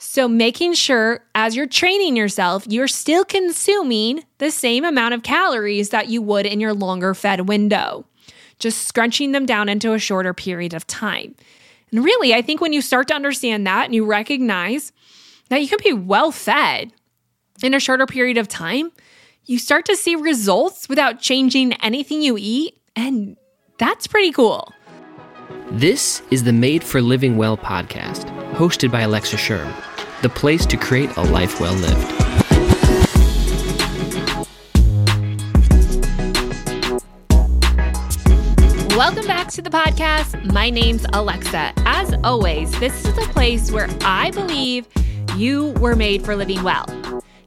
So, making sure as you're training yourself, you're still consuming the same amount of calories that you would in your longer fed window, just scrunching them down into a shorter period of time. And really, I think when you start to understand that and you recognize that you can be well fed in a shorter period of time, you start to see results without changing anything you eat. And that's pretty cool. This is the Made for Living Well podcast, hosted by Alexa Schirm, the place to create a life well lived. Welcome back to the podcast. My name's Alexa. As always, this is a place where I believe you were made for living well.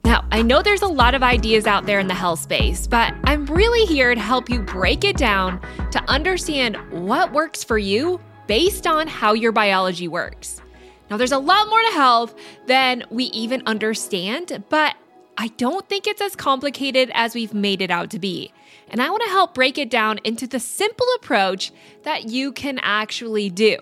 Now, I know there's a lot of ideas out there in the health space, but I'm really here to help you break it down to understand what works for you based on how your biology works. Now, there's a lot more to health than we even understand, but I don't think it's as complicated as we've made it out to be. And I want to help break it down into the simple approach that you can actually do.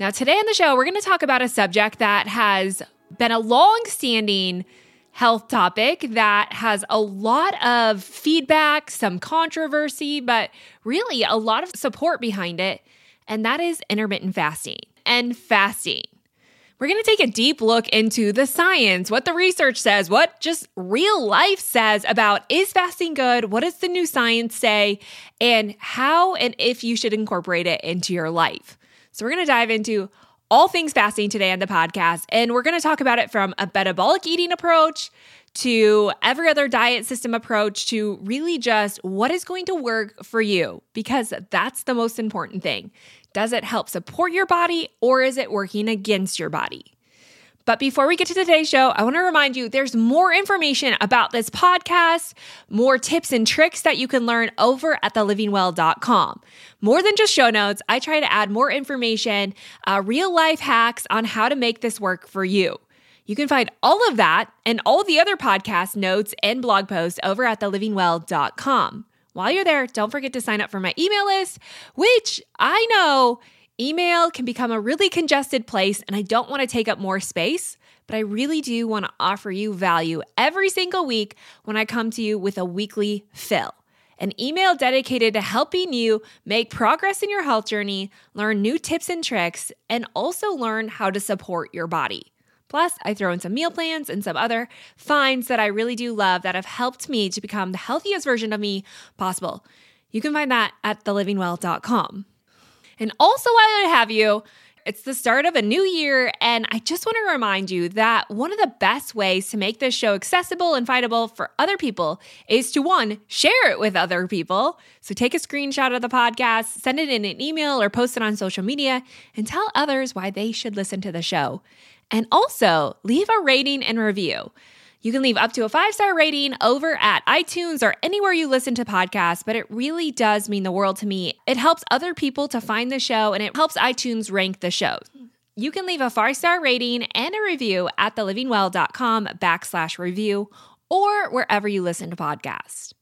Now, today on the show, we're going to talk about a subject that has been a long standing health topic that has a lot of feedback, some controversy, but really a lot of support behind it. And that is intermittent fasting and fasting. We're going to take a deep look into the science, what the research says, what just real life says about is fasting good? What does the new science say? And how and if you should incorporate it into your life. So, we're going to dive into all things fasting today on the podcast. And we're going to talk about it from a metabolic eating approach to every other diet system approach to really just what is going to work for you, because that's the most important thing. Does it help support your body or is it working against your body? But before we get to today's show, I want to remind you there's more information about this podcast, more tips and tricks that you can learn over at thelivingwell.com. More than just show notes, I try to add more information, uh, real life hacks on how to make this work for you. You can find all of that and all the other podcast notes and blog posts over at thelivingwell.com. While you're there, don't forget to sign up for my email list, which I know Email can become a really congested place, and I don't want to take up more space, but I really do want to offer you value every single week when I come to you with a weekly fill. An email dedicated to helping you make progress in your health journey, learn new tips and tricks, and also learn how to support your body. Plus, I throw in some meal plans and some other finds that I really do love that have helped me to become the healthiest version of me possible. You can find that at thelivingwell.com. And also, while I have you, it's the start of a new year, and I just want to remind you that one of the best ways to make this show accessible and findable for other people is to one, share it with other people. So take a screenshot of the podcast, send it in an email, or post it on social media, and tell others why they should listen to the show. And also leave a rating and review. You can leave up to a five star rating over at iTunes or anywhere you listen to podcasts, but it really does mean the world to me. It helps other people to find the show and it helps iTunes rank the show. You can leave a five star rating and a review at thelivingwell.com backslash review or wherever you listen to podcasts.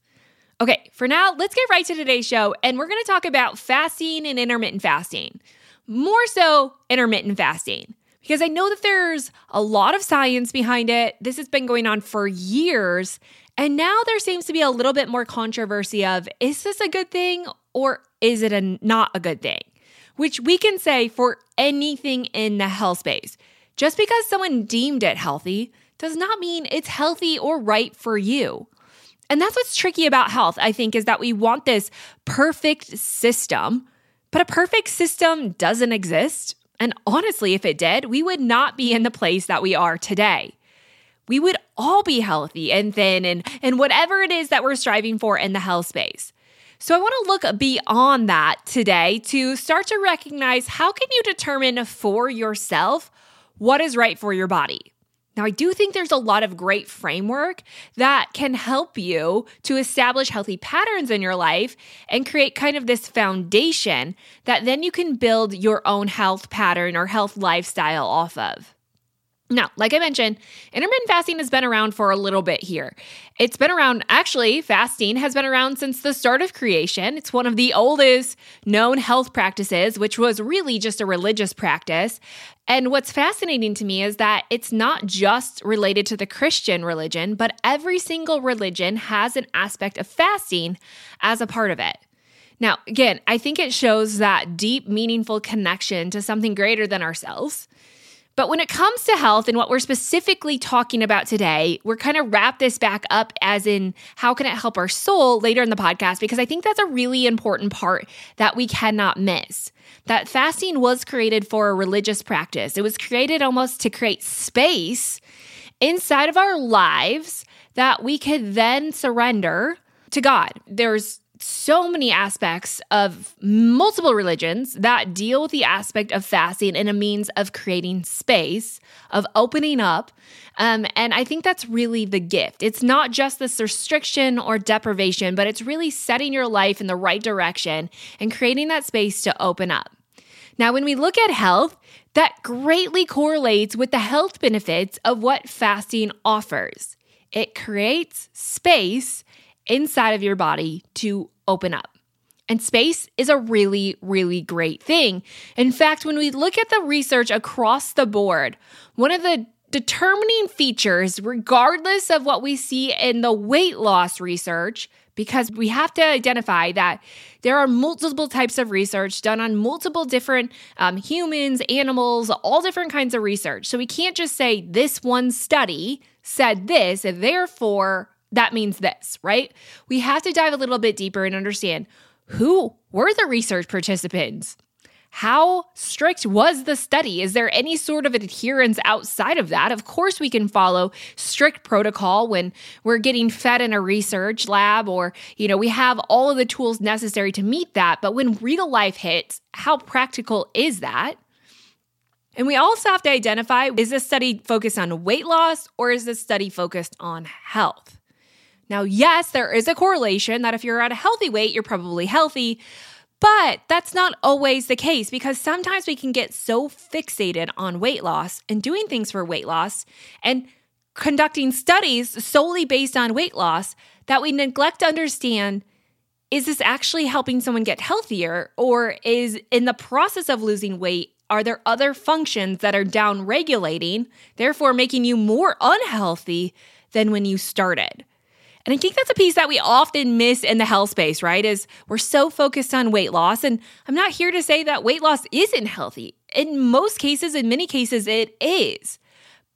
Okay, for now, let's get right to today's show, and we're gonna talk about fasting and intermittent fasting. More so, intermittent fasting because I know that there's a lot of science behind it. This has been going on for years. And now there seems to be a little bit more controversy of is this a good thing or is it a not a good thing? Which we can say for anything in the health space. Just because someone deemed it healthy does not mean it's healthy or right for you. And that's what's tricky about health, I think, is that we want this perfect system, but a perfect system doesn't exist. And honestly, if it did, we would not be in the place that we are today. We would all be healthy and thin and, and whatever it is that we're striving for in the health space. So I want to look beyond that today to start to recognize how can you determine for yourself what is right for your body. Now, I do think there's a lot of great framework that can help you to establish healthy patterns in your life and create kind of this foundation that then you can build your own health pattern or health lifestyle off of. Now, like I mentioned, intermittent fasting has been around for a little bit here. It's been around, actually, fasting has been around since the start of creation. It's one of the oldest known health practices, which was really just a religious practice. And what's fascinating to me is that it's not just related to the Christian religion, but every single religion has an aspect of fasting as a part of it. Now, again, I think it shows that deep, meaningful connection to something greater than ourselves. But when it comes to health and what we're specifically talking about today, we're kind of wrap this back up as in how can it help our soul later in the podcast, because I think that's a really important part that we cannot miss. That fasting was created for a religious practice, it was created almost to create space inside of our lives that we could then surrender to God. There's so many aspects of multiple religions that deal with the aspect of fasting in a means of creating space, of opening up. Um, and I think that's really the gift. It's not just this restriction or deprivation, but it's really setting your life in the right direction and creating that space to open up. Now, when we look at health, that greatly correlates with the health benefits of what fasting offers. It creates space inside of your body to open up. And space is a really, really great thing. In fact, when we look at the research across the board, one of the determining features, regardless of what we see in the weight loss research, because we have to identify that there are multiple types of research done on multiple different um, humans, animals, all different kinds of research. So we can't just say this one study said this, and therefore that means this, right? We have to dive a little bit deeper and understand who were the research participants? How strict was the study? Is there any sort of adherence outside of that? Of course, we can follow strict protocol when we're getting fed in a research lab or, you know, we have all of the tools necessary to meet that. But when real life hits, how practical is that? And we also have to identify is this study focused on weight loss or is this study focused on health? Now, yes, there is a correlation that if you're at a healthy weight, you're probably healthy. But that's not always the case because sometimes we can get so fixated on weight loss and doing things for weight loss and conducting studies solely based on weight loss that we neglect to understand is this actually helping someone get healthier or is in the process of losing weight are there other functions that are down regulating therefore making you more unhealthy than when you started and I think that's a piece that we often miss in the health space, right? Is we're so focused on weight loss. And I'm not here to say that weight loss isn't healthy. In most cases, in many cases, it is.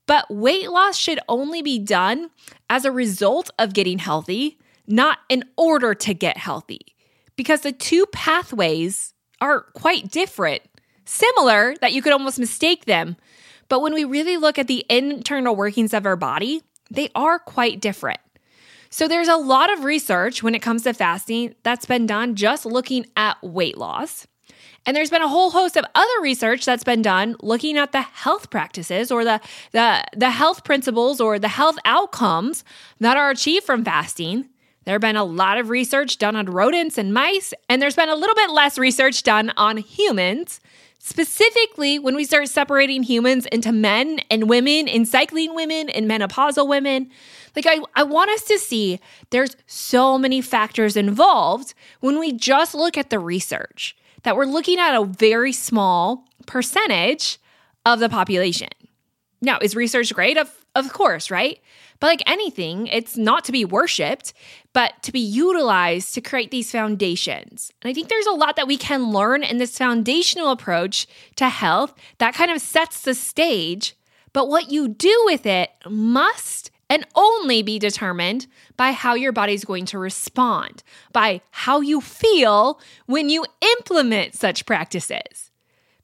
But weight loss should only be done as a result of getting healthy, not in order to get healthy. Because the two pathways are quite different, similar that you could almost mistake them. But when we really look at the internal workings of our body, they are quite different. So there's a lot of research when it comes to fasting that's been done just looking at weight loss. And there's been a whole host of other research that's been done looking at the health practices or the, the, the health principles or the health outcomes that are achieved from fasting. There have been a lot of research done on rodents and mice, and there's been a little bit less research done on humans. Specifically, when we start separating humans into men and women, and cycling women and menopausal women, like, I, I want us to see there's so many factors involved when we just look at the research, that we're looking at a very small percentage of the population. Now, is research great? Of, of course, right? But like anything, it's not to be worshiped, but to be utilized to create these foundations. And I think there's a lot that we can learn in this foundational approach to health that kind of sets the stage. But what you do with it must and only be determined by how your body's going to respond, by how you feel when you implement such practices.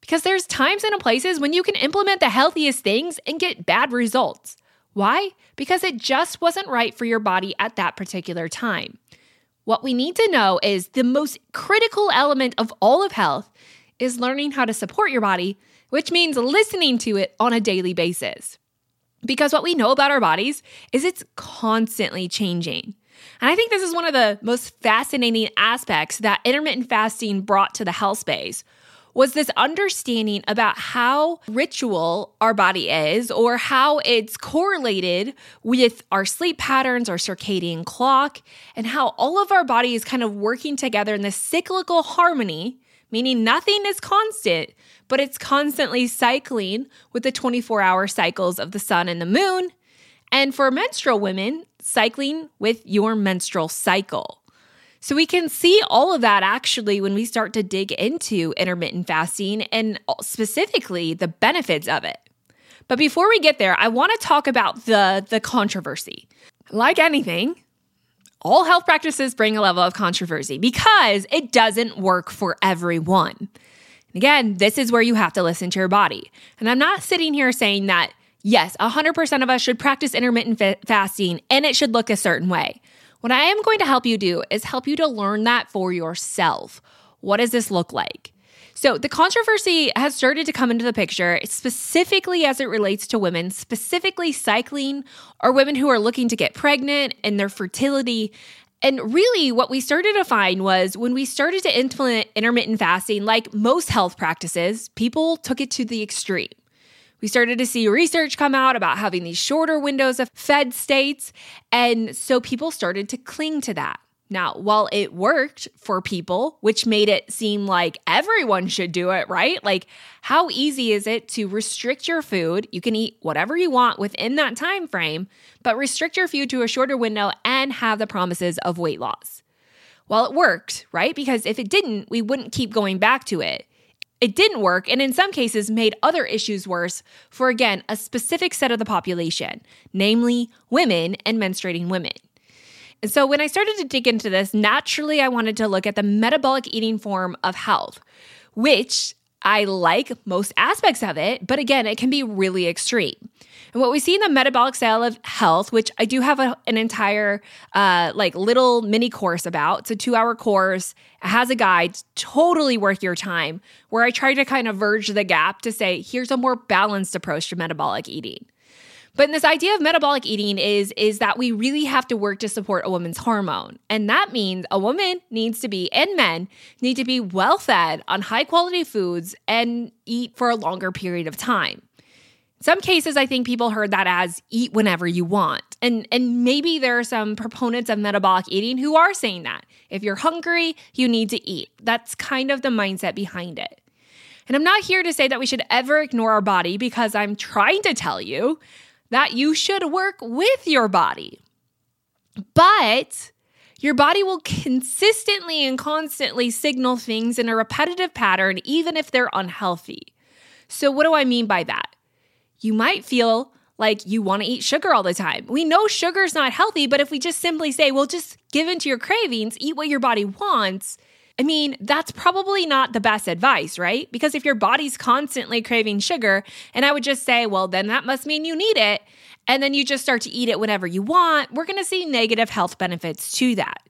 Because there's times and places when you can implement the healthiest things and get bad results. Why? Because it just wasn't right for your body at that particular time. What we need to know is the most critical element of all of health is learning how to support your body, which means listening to it on a daily basis. Because what we know about our bodies is it's constantly changing. And I think this is one of the most fascinating aspects that intermittent fasting brought to the health space was this understanding about how ritual our body is or how it's correlated with our sleep patterns, our circadian clock, and how all of our body is kind of working together in this cyclical harmony, meaning nothing is constant, but it's constantly cycling with the 24 hour cycles of the sun and the moon. And for menstrual women, cycling with your menstrual cycle. So we can see all of that actually when we start to dig into intermittent fasting and specifically the benefits of it. But before we get there, I want to talk about the the controversy. Like anything, all health practices bring a level of controversy because it doesn't work for everyone. Again, this is where you have to listen to your body. And I'm not sitting here saying that yes, 100% of us should practice intermittent fa- fasting and it should look a certain way. What I am going to help you do is help you to learn that for yourself. What does this look like? So, the controversy has started to come into the picture, specifically as it relates to women, specifically cycling or women who are looking to get pregnant and their fertility. And really, what we started to find was when we started to implement intermittent fasting, like most health practices, people took it to the extreme. We started to see research come out about having these shorter windows of fed states. And so people started to cling to that. Now, while it worked for people, which made it seem like everyone should do it, right? Like, how easy is it to restrict your food? You can eat whatever you want within that time frame, but restrict your food to a shorter window and have the promises of weight loss. Well, it worked, right? Because if it didn't, we wouldn't keep going back to it. It didn't work, and in some cases, made other issues worse for, again, a specific set of the population, namely women and menstruating women. So, when I started to dig into this, naturally, I wanted to look at the metabolic eating form of health, which I like most aspects of it, but again, it can be really extreme. And what we see in the metabolic style of health, which I do have a, an entire uh, like little mini course about, it's a two hour course. It has a guide, totally worth your time, where I try to kind of verge the gap to say, here's a more balanced approach to metabolic eating. But this idea of metabolic eating is is that we really have to work to support a woman's hormone. And that means a woman needs to be and men need to be well fed on high quality foods and eat for a longer period of time. In some cases I think people heard that as eat whenever you want. And and maybe there are some proponents of metabolic eating who are saying that. If you're hungry, you need to eat. That's kind of the mindset behind it. And I'm not here to say that we should ever ignore our body because I'm trying to tell you that you should work with your body. But your body will consistently and constantly signal things in a repetitive pattern, even if they're unhealthy. So, what do I mean by that? You might feel like you want to eat sugar all the time. We know sugar's not healthy, but if we just simply say, well, just give in to your cravings, eat what your body wants, I mean, that's probably not the best advice, right? Because if your body's constantly craving sugar, and I would just say, well, then that must mean you need it, and then you just start to eat it whenever you want, we're gonna see negative health benefits to that.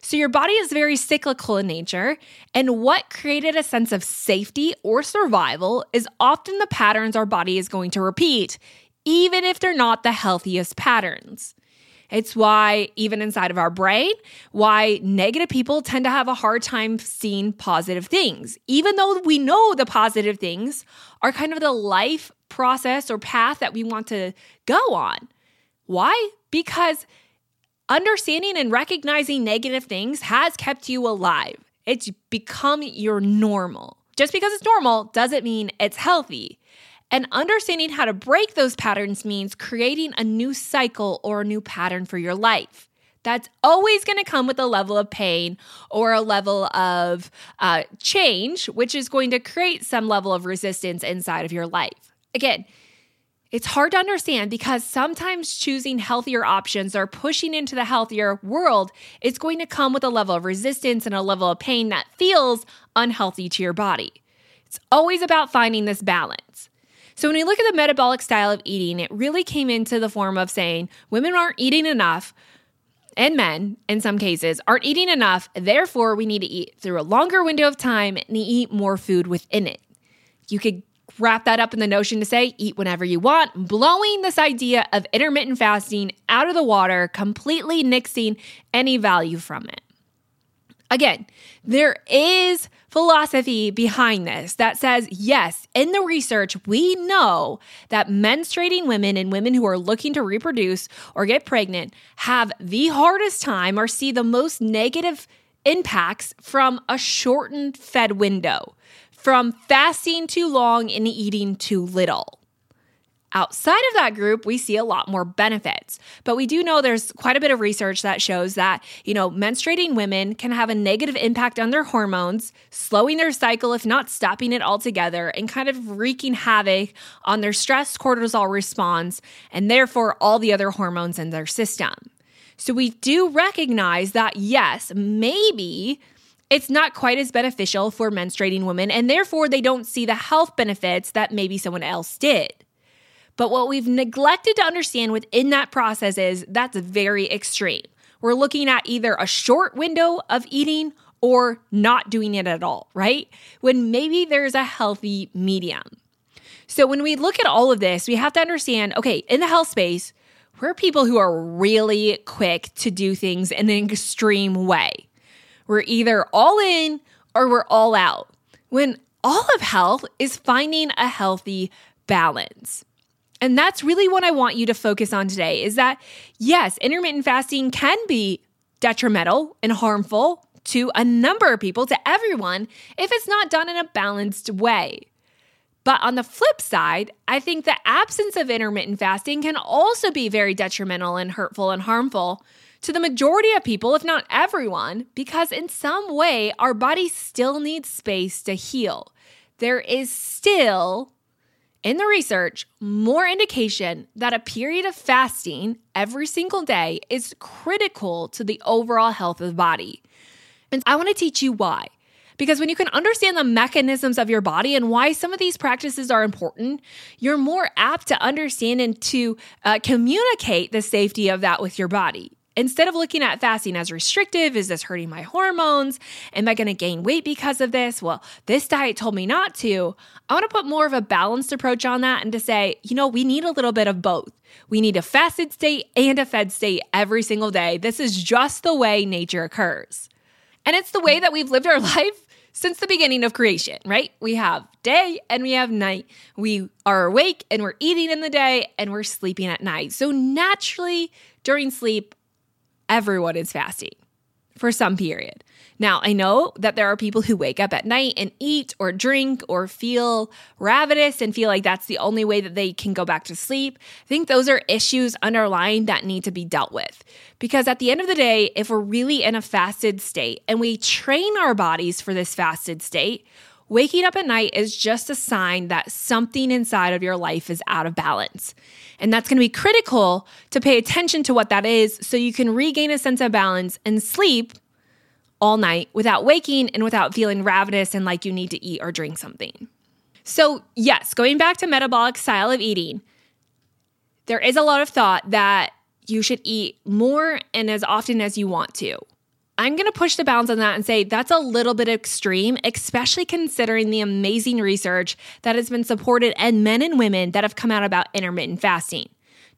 So, your body is very cyclical in nature, and what created a sense of safety or survival is often the patterns our body is going to repeat, even if they're not the healthiest patterns. It's why, even inside of our brain, why negative people tend to have a hard time seeing positive things, even though we know the positive things are kind of the life process or path that we want to go on. Why? Because understanding and recognizing negative things has kept you alive. It's become your normal. Just because it's normal doesn't mean it's healthy. And understanding how to break those patterns means creating a new cycle or a new pattern for your life. That's always going to come with a level of pain or a level of uh, change, which is going to create some level of resistance inside of your life. Again, it's hard to understand because sometimes choosing healthier options or pushing into the healthier world is going to come with a level of resistance and a level of pain that feels unhealthy to your body. It's always about finding this balance. So when we look at the metabolic style of eating, it really came into the form of saying women aren't eating enough and men in some cases aren't eating enough. Therefore, we need to eat through a longer window of time and eat more food within it. You could wrap that up in the notion to say eat whenever you want, blowing this idea of intermittent fasting out of the water, completely nixing any value from it. Again, there is philosophy behind this that says, yes, in the research, we know that menstruating women and women who are looking to reproduce or get pregnant have the hardest time or see the most negative impacts from a shortened fed window, from fasting too long and eating too little. Outside of that group, we see a lot more benefits. But we do know there's quite a bit of research that shows that, you know, menstruating women can have a negative impact on their hormones, slowing their cycle, if not stopping it altogether, and kind of wreaking havoc on their stress cortisol response and therefore all the other hormones in their system. So we do recognize that, yes, maybe it's not quite as beneficial for menstruating women, and therefore they don't see the health benefits that maybe someone else did. But what we've neglected to understand within that process is that's very extreme. We're looking at either a short window of eating or not doing it at all, right? When maybe there's a healthy medium. So when we look at all of this, we have to understand okay, in the health space, we're people who are really quick to do things in an extreme way. We're either all in or we're all out. When all of health is finding a healthy balance. And that's really what I want you to focus on today is that yes, intermittent fasting can be detrimental and harmful to a number of people, to everyone, if it's not done in a balanced way. But on the flip side, I think the absence of intermittent fasting can also be very detrimental and hurtful and harmful to the majority of people, if not everyone, because in some way our body still needs space to heal. There is still in the research more indication that a period of fasting every single day is critical to the overall health of the body. And I want to teach you why. Because when you can understand the mechanisms of your body and why some of these practices are important, you're more apt to understand and to uh, communicate the safety of that with your body. Instead of looking at fasting as restrictive, is this hurting my hormones? Am I going to gain weight because of this? Well, this diet told me not to. I want to put more of a balanced approach on that and to say, you know, we need a little bit of both. We need a fasted state and a fed state every single day. This is just the way nature occurs. And it's the way that we've lived our life since the beginning of creation, right? We have day and we have night. We are awake and we're eating in the day and we're sleeping at night. So naturally, during sleep, everyone is fasting for some period. Now, I know that there are people who wake up at night and eat or drink or feel ravenous and feel like that's the only way that they can go back to sleep. I think those are issues underlying that need to be dealt with. Because at the end of the day, if we're really in a fasted state and we train our bodies for this fasted state, Waking up at night is just a sign that something inside of your life is out of balance. And that's going to be critical to pay attention to what that is so you can regain a sense of balance and sleep all night without waking and without feeling ravenous and like you need to eat or drink something. So, yes, going back to metabolic style of eating, there is a lot of thought that you should eat more and as often as you want to. I'm going to push the bounds on that and say that's a little bit extreme, especially considering the amazing research that has been supported and men and women that have come out about intermittent fasting.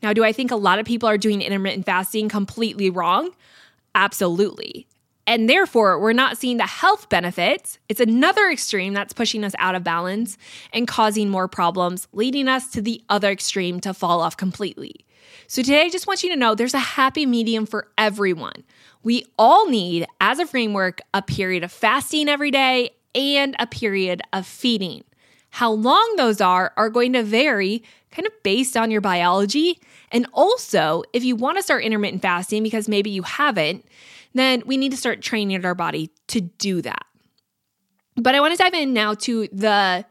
Now, do I think a lot of people are doing intermittent fasting completely wrong? Absolutely. And therefore, we're not seeing the health benefits. It's another extreme that's pushing us out of balance and causing more problems, leading us to the other extreme to fall off completely. So, today I just want you to know there's a happy medium for everyone. We all need, as a framework, a period of fasting every day and a period of feeding. How long those are are going to vary kind of based on your biology. And also, if you want to start intermittent fasting because maybe you haven't, then we need to start training our body to do that. But I want to dive in now to the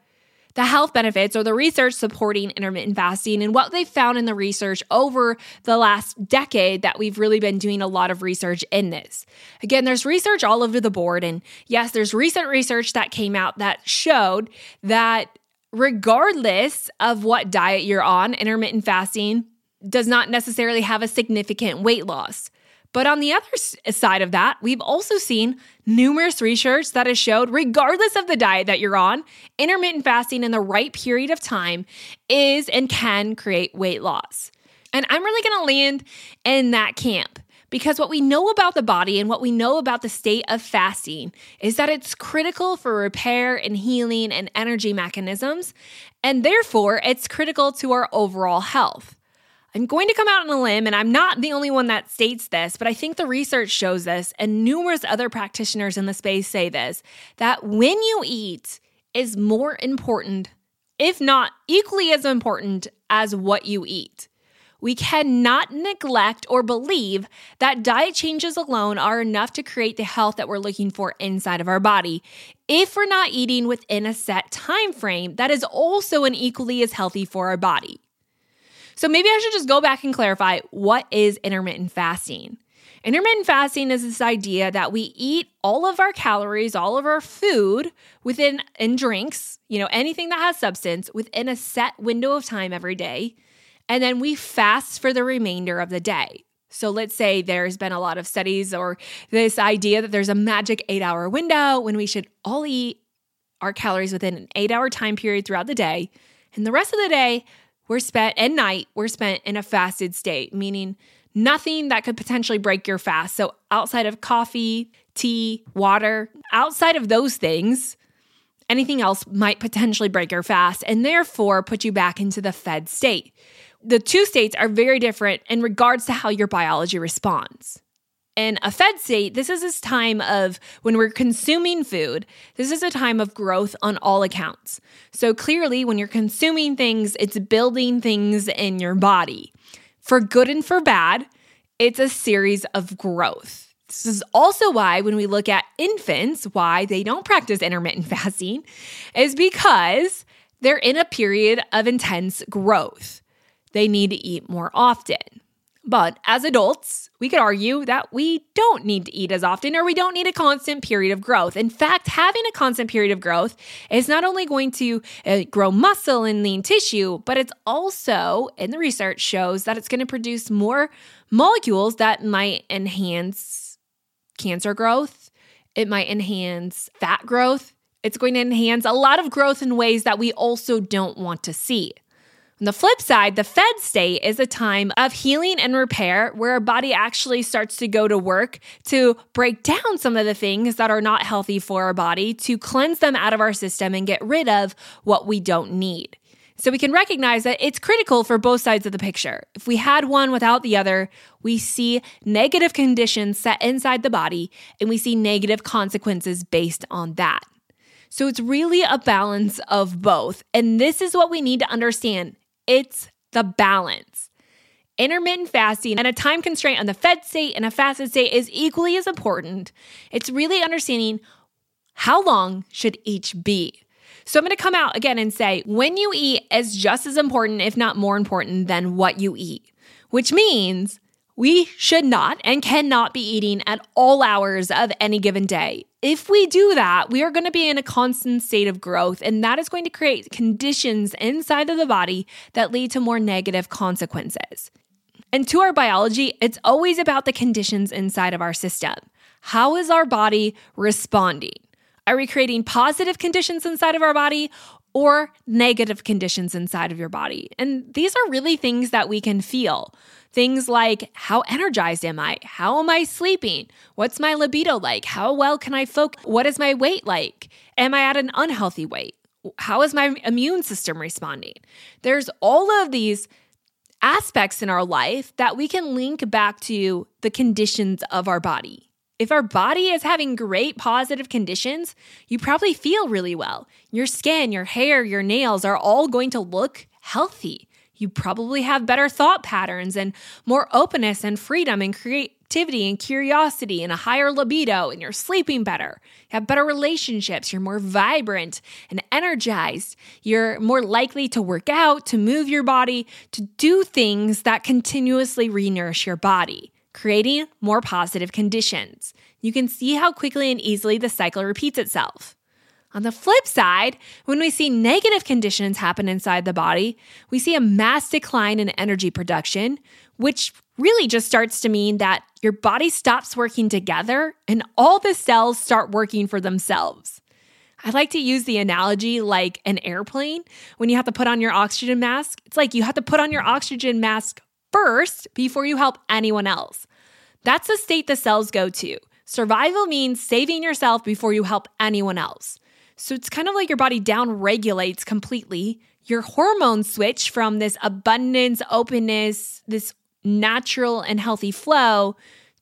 the health benefits or the research supporting intermittent fasting and what they found in the research over the last decade that we've really been doing a lot of research in this. Again, there's research all over the board. And yes, there's recent research that came out that showed that regardless of what diet you're on, intermittent fasting does not necessarily have a significant weight loss. But on the other side of that, we've also seen numerous research that has showed, regardless of the diet that you're on, intermittent fasting in the right period of time is and can create weight loss. And I'm really gonna land in that camp Because what we know about the body and what we know about the state of fasting is that it's critical for repair and healing and energy mechanisms, and therefore it's critical to our overall health. I'm going to come out on a limb, and I'm not the only one that states this, but I think the research shows this, and numerous other practitioners in the space say this that when you eat is more important, if not equally as important, as what you eat. We cannot neglect or believe that diet changes alone are enough to create the health that we're looking for inside of our body if we're not eating within a set time frame that is also an equally as healthy for our body. So maybe I should just go back and clarify what is intermittent fasting. Intermittent fasting is this idea that we eat all of our calories, all of our food within and drinks, you know, anything that has substance within a set window of time every day and then we fast for the remainder of the day. So let's say there's been a lot of studies or this idea that there's a magic eight hour window when we should all eat our calories within an eight hour time period throughout the day. And the rest of the day, we're spent at night, we're spent in a fasted state, meaning nothing that could potentially break your fast. So outside of coffee, tea, water, outside of those things, anything else might potentially break your fast and therefore put you back into the fed state the two states are very different in regards to how your biology responds. In a fed state, this is this time of when we're consuming food, this is a time of growth on all accounts. So clearly, when you're consuming things, it's building things in your body. For good and for bad, it's a series of growth. This is also why, when we look at infants, why they don't practice intermittent fasting is because they're in a period of intense growth they need to eat more often. But as adults, we could argue that we don't need to eat as often or we don't need a constant period of growth. In fact, having a constant period of growth is not only going to uh, grow muscle and lean tissue, but it's also, in the research, shows that it's going to produce more molecules that might enhance cancer growth. It might enhance fat growth. It's going to enhance a lot of growth in ways that we also don't want to see. On the flip side, the fed state is a time of healing and repair where our body actually starts to go to work to break down some of the things that are not healthy for our body, to cleanse them out of our system and get rid of what we don't need. So we can recognize that it's critical for both sides of the picture. If we had one without the other, we see negative conditions set inside the body and we see negative consequences based on that. So it's really a balance of both. And this is what we need to understand it's the balance. Intermittent fasting and a time constraint on the fed state and a fasted state is equally as important. It's really understanding how long should each be. So I'm going to come out again and say when you eat is just as important, if not more important, than what you eat, which means we should not and cannot be eating at all hours of any given day. If we do that, we are going to be in a constant state of growth, and that is going to create conditions inside of the body that lead to more negative consequences. And to our biology, it's always about the conditions inside of our system. How is our body responding? Are we creating positive conditions inside of our body or negative conditions inside of your body? And these are really things that we can feel. Things like how energized am I? How am I sleeping? What's my libido like? How well can I focus? What is my weight like? Am I at an unhealthy weight? How is my immune system responding? There's all of these aspects in our life that we can link back to the conditions of our body. If our body is having great positive conditions, you probably feel really well. Your skin, your hair, your nails are all going to look healthy. You probably have better thought patterns and more openness and freedom and creativity and curiosity and a higher libido, and you're sleeping better. You have better relationships. You're more vibrant and energized. You're more likely to work out, to move your body, to do things that continuously renourish your body, creating more positive conditions. You can see how quickly and easily the cycle repeats itself. On the flip side, when we see negative conditions happen inside the body, we see a mass decline in energy production, which really just starts to mean that your body stops working together and all the cells start working for themselves. I like to use the analogy like an airplane when you have to put on your oxygen mask. It's like you have to put on your oxygen mask first before you help anyone else. That's the state the cells go to. Survival means saving yourself before you help anyone else. So it's kind of like your body down regulates completely. Your hormones switch from this abundance, openness, this natural and healthy flow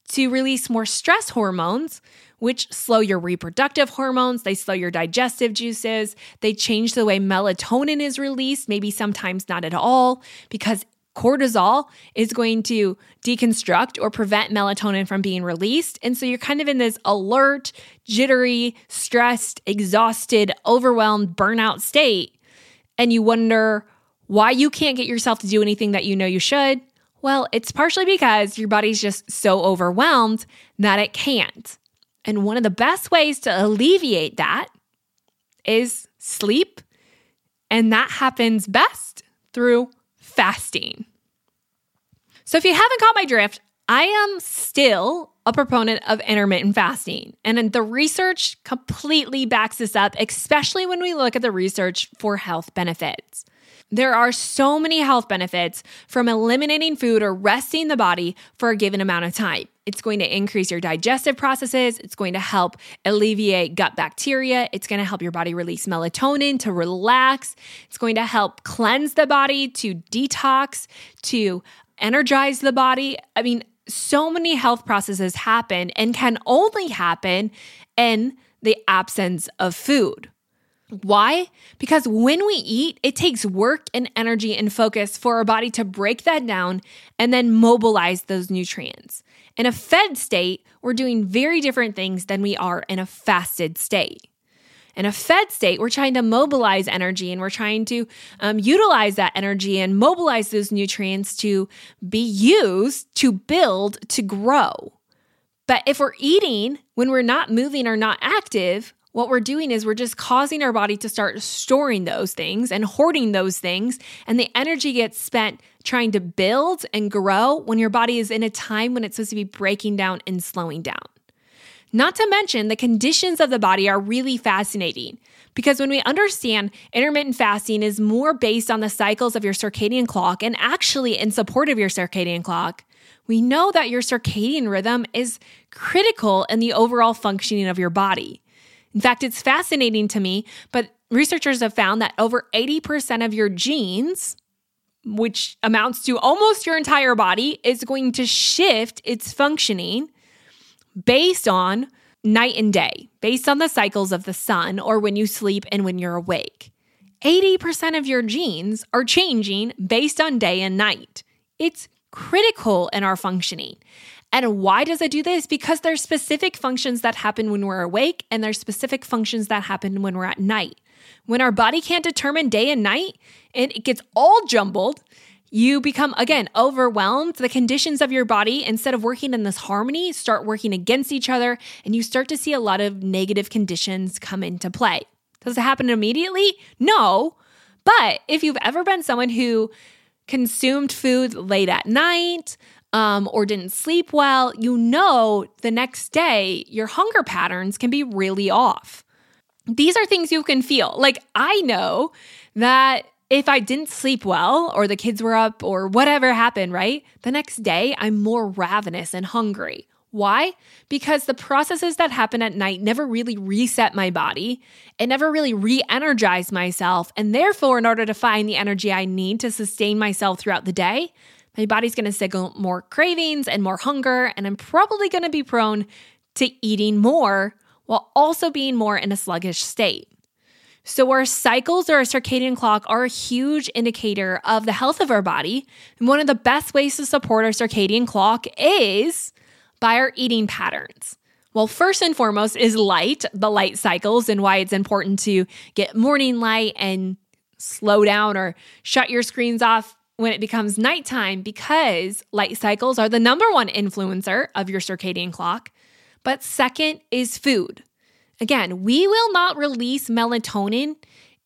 to release more stress hormones, which slow your reproductive hormones, they slow your digestive juices, they change the way melatonin is released, maybe sometimes not at all, because cortisol is going to deconstruct or prevent melatonin from being released. And so you're kind of in this alert, jittery, stressed, exhausted, overwhelmed, burnout state. And you wonder why you can't get yourself to do anything that you know you should. Well, it's partially because your body's just so overwhelmed that it can't. And one of the best ways to alleviate that is sleep. And that happens best through fasting. So, if you haven't caught my drift, I am still a proponent of intermittent fasting. And the research completely backs this up, especially when we look at the research for health benefits. There are so many health benefits from eliminating food or resting the body for a given amount of time. It's going to increase your digestive processes. It's going to help alleviate gut bacteria. It's going to help your body release melatonin to relax. It's going to help cleanse the body, to detox, to energize the body. I mean, so many health processes happen and can only happen in the absence of food. Why? Because when we eat, it takes work and energy and focus for our body to break that down and then mobilize those nutrients. In a fed state, we're doing very different things than we are in a fasted state. In a fed state, we're trying to mobilize energy and we're trying to um, utilize that energy and mobilize those nutrients to be used to build, to grow. But if we're eating when we're not moving or not active, what we're doing is we're just causing our body to start storing those things and hoarding those things. And the energy gets spent trying to build and grow when your body is in a time when it's supposed to be breaking down and slowing down. Not to mention, the conditions of the body are really fascinating because when we understand intermittent fasting is more based on the cycles of your circadian clock and actually in support of your circadian clock, we know that your circadian rhythm is critical in the overall functioning of your body. In fact, it's fascinating to me, but researchers have found that over 80% of your genes, which amounts to almost your entire body, is going to shift its functioning based on night and day, based on the cycles of the sun or when you sleep and when you're awake. 80% of your genes are changing based on day and night. It's critical in our functioning. And why does it do this? Because there's specific functions that happen when we're awake and there's specific functions that happen when we're at night. When our body can't determine day and night and it gets all jumbled, you become again overwhelmed. The conditions of your body, instead of working in this harmony, start working against each other, and you start to see a lot of negative conditions come into play. Does it happen immediately? No. But if you've ever been someone who consumed food late at night, um, or didn't sleep well, you know the next day your hunger patterns can be really off. These are things you can feel. Like, I know that if I didn't sleep well, or the kids were up, or whatever happened, right? The next day, I'm more ravenous and hungry. Why? Because the processes that happen at night never really reset my body. It never really re energized myself. And therefore, in order to find the energy I need to sustain myself throughout the day, my body's going to signal more cravings and more hunger, and I'm probably going to be prone to eating more while also being more in a sluggish state. So, our cycles or our circadian clock are a huge indicator of the health of our body. And one of the best ways to support our circadian clock is by our eating patterns. Well, first and foremost is light, the light cycles, and why it's important to get morning light and slow down or shut your screens off when it becomes nighttime because light cycles are the number one influencer of your circadian clock. But second is food. Again, we will not release melatonin,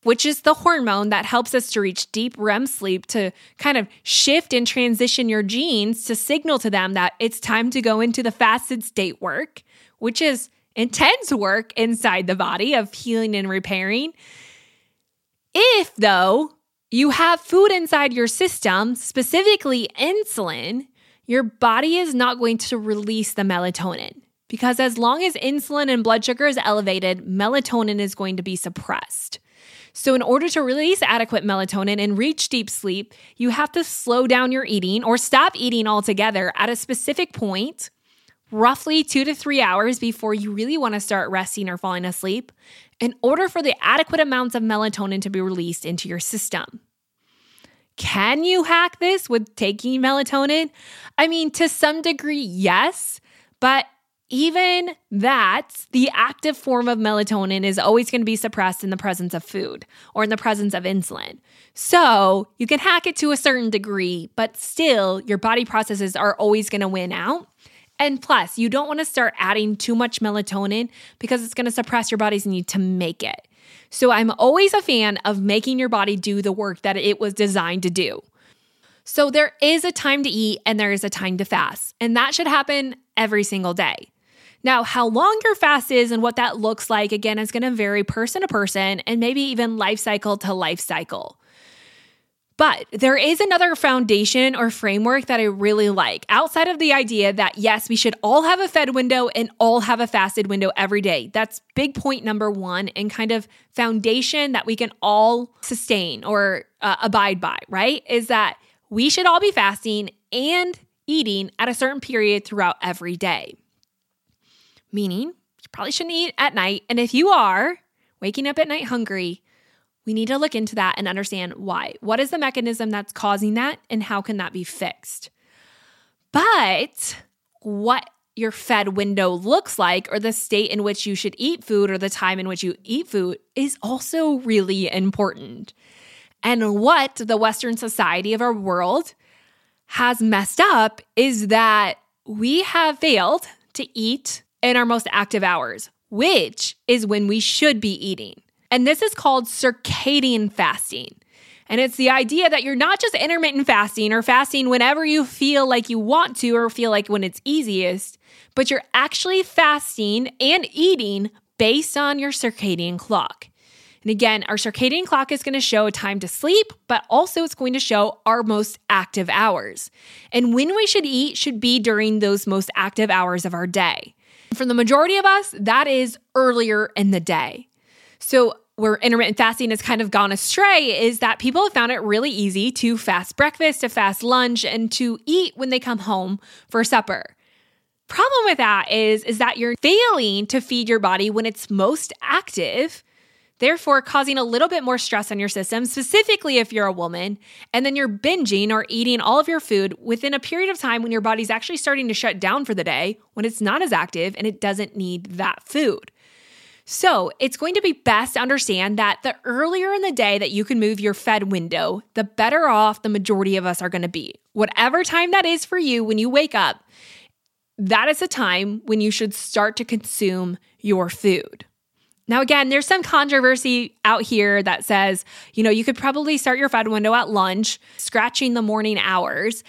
which is the hormone that helps us to reach deep REM sleep to kind of shift and transition your genes to signal to them that it's time to go into the fasted state work, which is intense work inside the body of healing and repairing. If, though, you have food inside your system, specifically insulin, your body is not going to release the melatonin because as long as insulin and blood sugar is elevated, melatonin is going to be suppressed. So, in order to release adequate melatonin and reach deep sleep, you have to slow down your eating or stop eating altogether at a specific point, roughly two to three hours before you really want to start resting or falling asleep, in order for the adequate amounts of melatonin to be released into your system. Can you hack this with taking melatonin? I mean, to some degree, yes, but even that, the active form of melatonin is always going to be suppressed in the presence of food or in the presence of insulin. So you can hack it to a certain degree, but still, your body processes are always going to win out. And plus, you don't want to start adding too much melatonin because it's going to suppress your body's need to make it. So I'm always a fan of making your body do the work that it was designed to do. So there is a time to eat and there is a time to fast, and that should happen every single day. Now, how long your fast is and what that looks like, again, is going to vary person to person and maybe even life cycle to life cycle. But there is another foundation or framework that I really like outside of the idea that yes, we should all have a fed window and all have a fasted window every day. That's big point number one and kind of foundation that we can all sustain or uh, abide by, right? Is that we should all be fasting and eating at a certain period throughout every day meaning you probably shouldn't eat at night. And if you are waking up at night hungry, we need to look into that and understand why. What is the mechanism that's causing that, and how can that be fixed? But what your fed window looks like, or the state in which you should eat food, or the time in which you eat food, is also really important. And what the Western society of our world has messed up is that we have failed to eat in our most active hours, which is when we should be eating. And this is called circadian fasting. And it's the idea that you're not just intermittent fasting or fasting whenever you feel like you want to or feel like when it's easiest, but you're actually fasting and eating based on your circadian clock. And again, our circadian clock is going to show a time to sleep, but also it's going to show our most active hours. And when we should eat should be during those most active hours of our day. For the majority of us, that is earlier in the day. So, where intermittent fasting has kind of gone astray is that people have found it really easy to fast breakfast, to fast lunch, and to eat when they come home for supper. Problem with that is, is that you're failing to feed your body when it's most active therefore causing a little bit more stress on your system, specifically if you're a woman. And then you're binging or eating all of your food within a period of time when your body's actually starting to shut down for the day, when it's not as active and it doesn't need that food. So, it's going to be best to understand that the earlier in the day that you can move your fed window, the better off the majority of us are going to be. Whatever time that is for you when you wake up, that is a time when you should start to consume your food. Now, again, there's some controversy out here that says, you know, you could probably start your fed window at lunch, scratching the morning hours.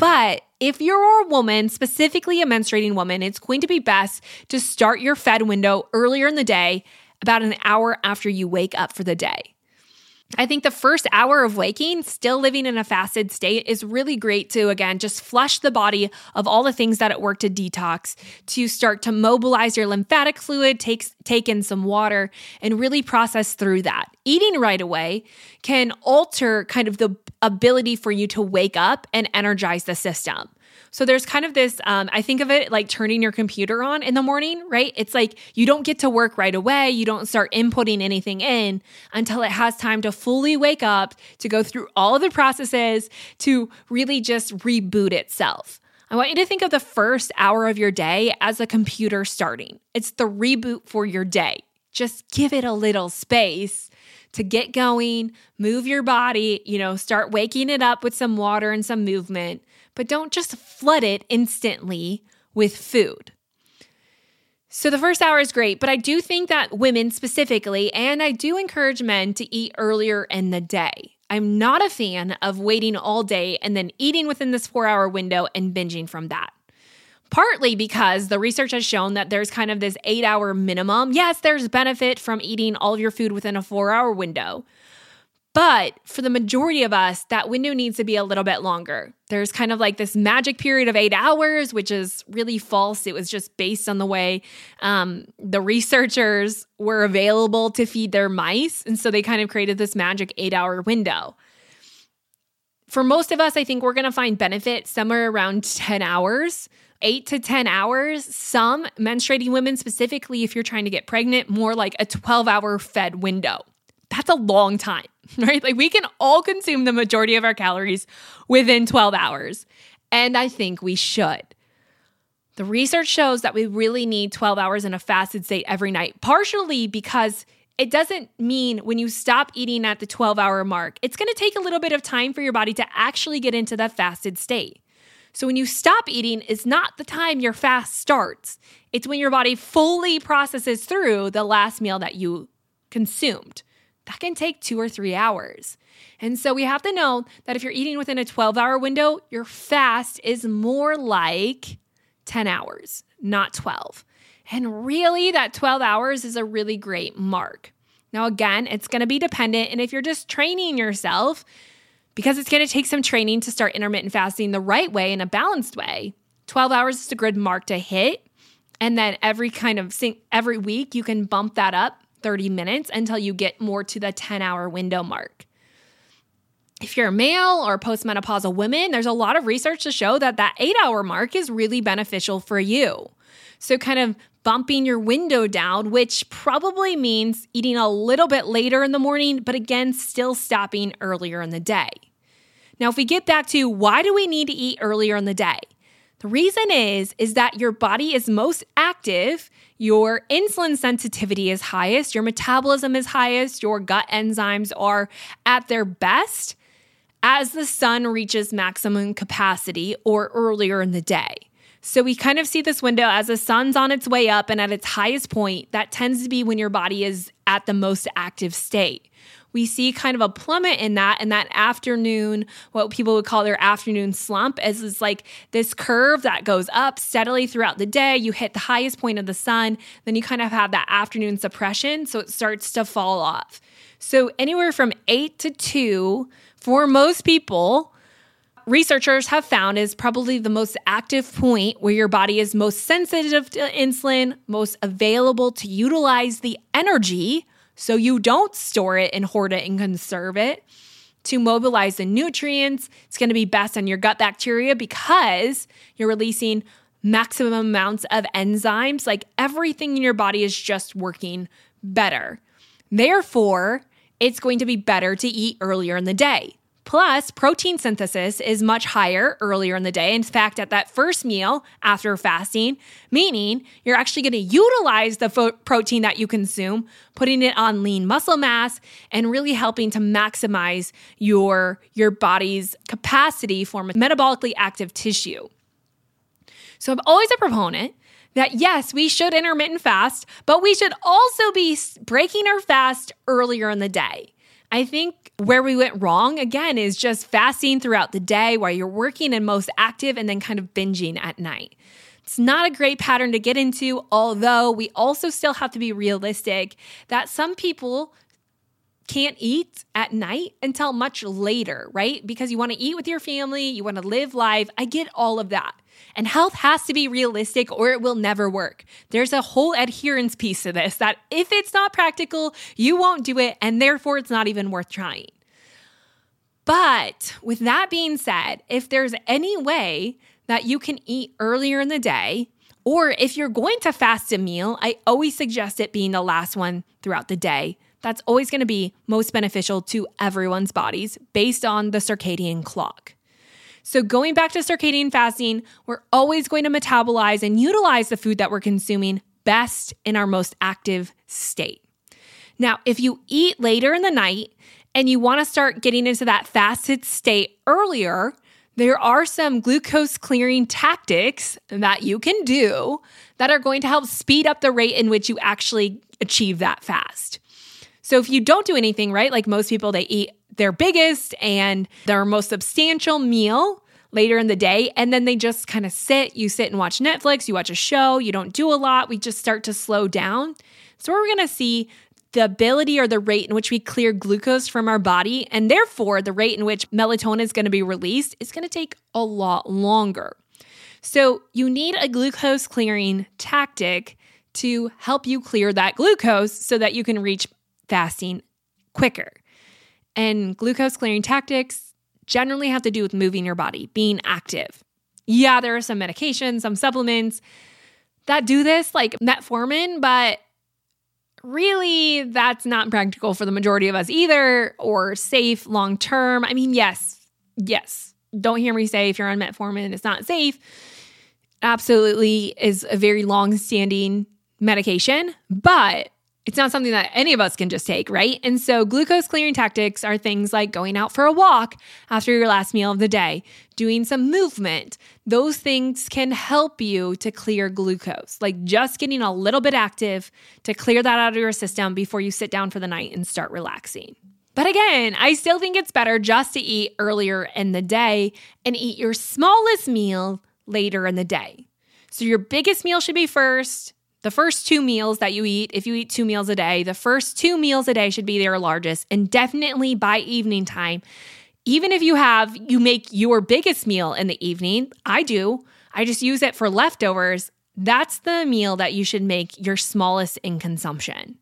But if you're a woman, specifically a menstruating woman, it's going to be best to start your fed window earlier in the day, about an hour after you wake up for the day. I think the first hour of waking, still living in a fasted state, is really great to, again, just flush the body of all the things that it work to detox, to start to mobilize your lymphatic fluid, take, take in some water, and really process through that. Eating right away can alter kind of the ability for you to wake up and energize the system. So there's kind of this, um, I think of it like turning your computer on in the morning, right? It's like you don't get to work right away. You don't start inputting anything in until it has time to fully wake up, to go through all of the processes, to really just reboot itself. I want you to think of the first hour of your day as a computer starting. It's the reboot for your day. Just give it a little space to get going, move your body, you know, start waking it up with some water and some movement, but don't just flood it instantly with food. So the first hour is great, but I do think that women specifically, and I do encourage men to eat earlier in the day. I'm not a fan of waiting all day and then eating within this four hour window and binging from that. Partly because the research has shown that there's kind of this eight hour minimum. Yes, there's benefit from eating all of your food within a four hour window, But for the majority of us, that window needs to be a little bit longer. There's kind of like this magic period of eight hours, which is really false. It was just based on the way um, the researchers were available to feed their mice. And so they kind of created this magic eight hour window. For most of us, I think we're going to find benefit somewhere around 10 hours eight to 10 hours. Some menstruating women, specifically if you're trying to get pregnant, more like a 12 hour fed window. That's a long time, right? Like we can all consume the majority of our calories within 12 hours. And I think we should. The research shows that we really need 12 hours in a fasted state every night, partially because it doesn't mean when you stop eating at the 12 hour mark, it's going to take a little bit of time for your body to actually get into that fasted state. So when you stop eating is not the time your fast starts. It's when your body fully processes through the last meal that you consumed. That can take 2 or 3 hours. And so we have to know that if you're eating within a 12-hour window, your fast is more like 10 hours, not 12. And really that 12 hours is a really great mark. Now again, it's going to be dependent and if you're just training yourself, because it's going to take some training to start intermittent fasting the right way in a balanced way. 12 hours is a good mark to hit. And then every kind of every week you can bump that up 30 minutes until you get more to the 10 hour window mark. If you're a male or postmenopausal woman, there's a lot of research to show that that 8 hour mark is really beneficial for you. So kind of bumping your window down, which probably means eating a little bit later in the morning, but again, still stopping earlier in the day. Now, if we get back to why do we need to eat earlier in the day? The reason is is that your body is most active, your insulin sensitivity is highest, your metabolism is highest, your gut enzymes are at their best as the sun reaches maximum capacity or earlier in the day. So we kind of see this window as the sun's on its way up and at its highest point, that tends to be when your body is at the most active state. We see kind of a plummet in that and that afternoon, what people would call their afternoon slump, as is like this curve that goes up steadily throughout the day. You hit the highest point of the sun, then you kind of have that afternoon suppression. So it starts to fall off. So anywhere from eight to two for most people, researchers have found is probably the most active point where your body is most sensitive to insulin, most available to utilize the energy so you don't store it and hoard it and conserve it. To mobilize the nutrients, it's going to be best on your gut bacteria because you're releasing maximum amounts of enzymes. Like everything in your body is just working better. Therefore, it's going to be better to eat earlier in the day. Plus, protein synthesis is much higher earlier in the day. In fact, at that first meal after fasting, meaning you're actually going to utilize the fo- protein that you consume, putting it on lean muscle mass and really helping to maximize your your body's capacity for metabolically active tissue. So I'm always a proponent that yes, we should intermittent fast, but we should also be breaking our fast earlier in the day. I think where we went wrong again is just fasting throughout the day while you're working and most active and then kind of binging at night. It's not a great pattern to get into, although we also still have to be realistic that some people can't eat at night until much later, right? Because you want to eat with your family, you want to live life. I get all of that. And health has to be realistic or it will never work. There's a whole adherence piece to this that if it's not practical, you won't do it, and therefore it's not even worth trying. But with that being said, if there's any way that you can eat earlier in the day, or if you're going to fast a meal, I always suggest it being the last one throughout the day. That's always going to be most beneficial to everyone's bodies based on the circadian clock. So, going back to circadian fasting, we're always going to metabolize and utilize the food that we're consuming best in our most active state. Now, if you eat later in the night and you want to start getting into that fasted state earlier, there are some glucose clearing tactics that you can do that are going to help speed up the rate in which you actually achieve that fast. So if you don't do anything, right, like most people, they eat their biggest and their most substantial meal later in the day. And then they just kind of sit, you sit and watch Netflix, you watch a show, you don't do a lot. We just start to slow down. So we're going to see the ability or the rate in which we clear glucose from our body, and therefore the rate in which melatonin is going to be released, is going to take a lot longer. So, you need a glucose clearing tactic to help you clear that glucose so that you can reach fasting quicker. And glucose clearing tactics generally have to do with moving your body, being active. Yeah, there are some medications, some supplements that do this, like metformin, but really that's not practical for the majority of us either or safe long term. I mean, yes, yes. Don't hear me say if you're on metformin, it's not safe. Absolutely is a very long standing medication, but it's not something that any of us can just take, right? And so, glucose clearing tactics are things like going out for a walk after your last meal of the day, doing some movement. Those things can help you to clear glucose, like just getting a little bit active to clear that out of your system before you sit down for the night and start relaxing. But again, I still think it's better just to eat earlier in the day and eat your smallest meal later in the day. So, your biggest meal should be first the first two meals that you eat, if you eat two meals a day, the first two meals a day should be their largest. And definitely by evening time, even if you have, you make your biggest meal in the evening, I do, I just use it for leftovers. That's the meal that you should make your smallest in consumption.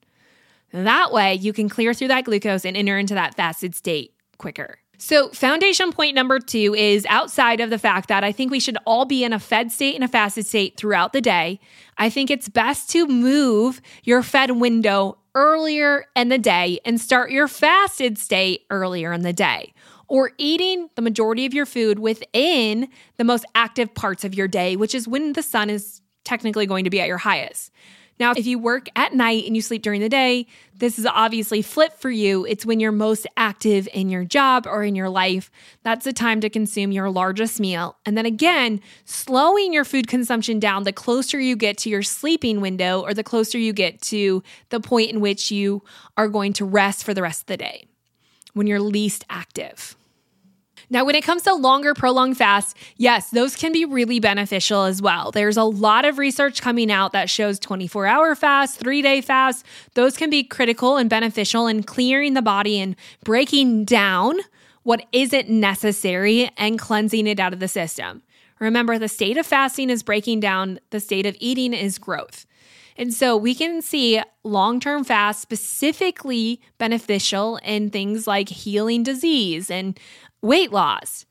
That way, you can clear through that glucose and enter into that fasted state quicker. So, foundation point number two is outside of the fact that I think we should all be in a fed state and a fasted state throughout the day. I think it's best to move your fed window earlier in the day and start your fasted state earlier in the day, or eating the majority of your food within the most active parts of your day, which is when the sun is technically going to be at your highest. Now, if you work at night and you sleep during the day, this is obviously flip for you. It's when you're most active in your job or in your life. That's the time to consume your largest meal. And then again, slowing your food consumption down the closer you get to your sleeping window or the closer you get to the point in which you are going to rest for the rest of the day when you're least active. Now, when it comes to longer, prolonged fasts, yes, those can be really beneficial as well. There's a lot of research coming out that shows 24 hour fasts, three day fasts, those can be critical and beneficial in clearing the body and breaking down what isn't necessary and cleansing it out of the system. Remember, the state of fasting is breaking down, the state of eating is growth. And so we can see long term fasts specifically beneficial in things like healing disease and weight loss.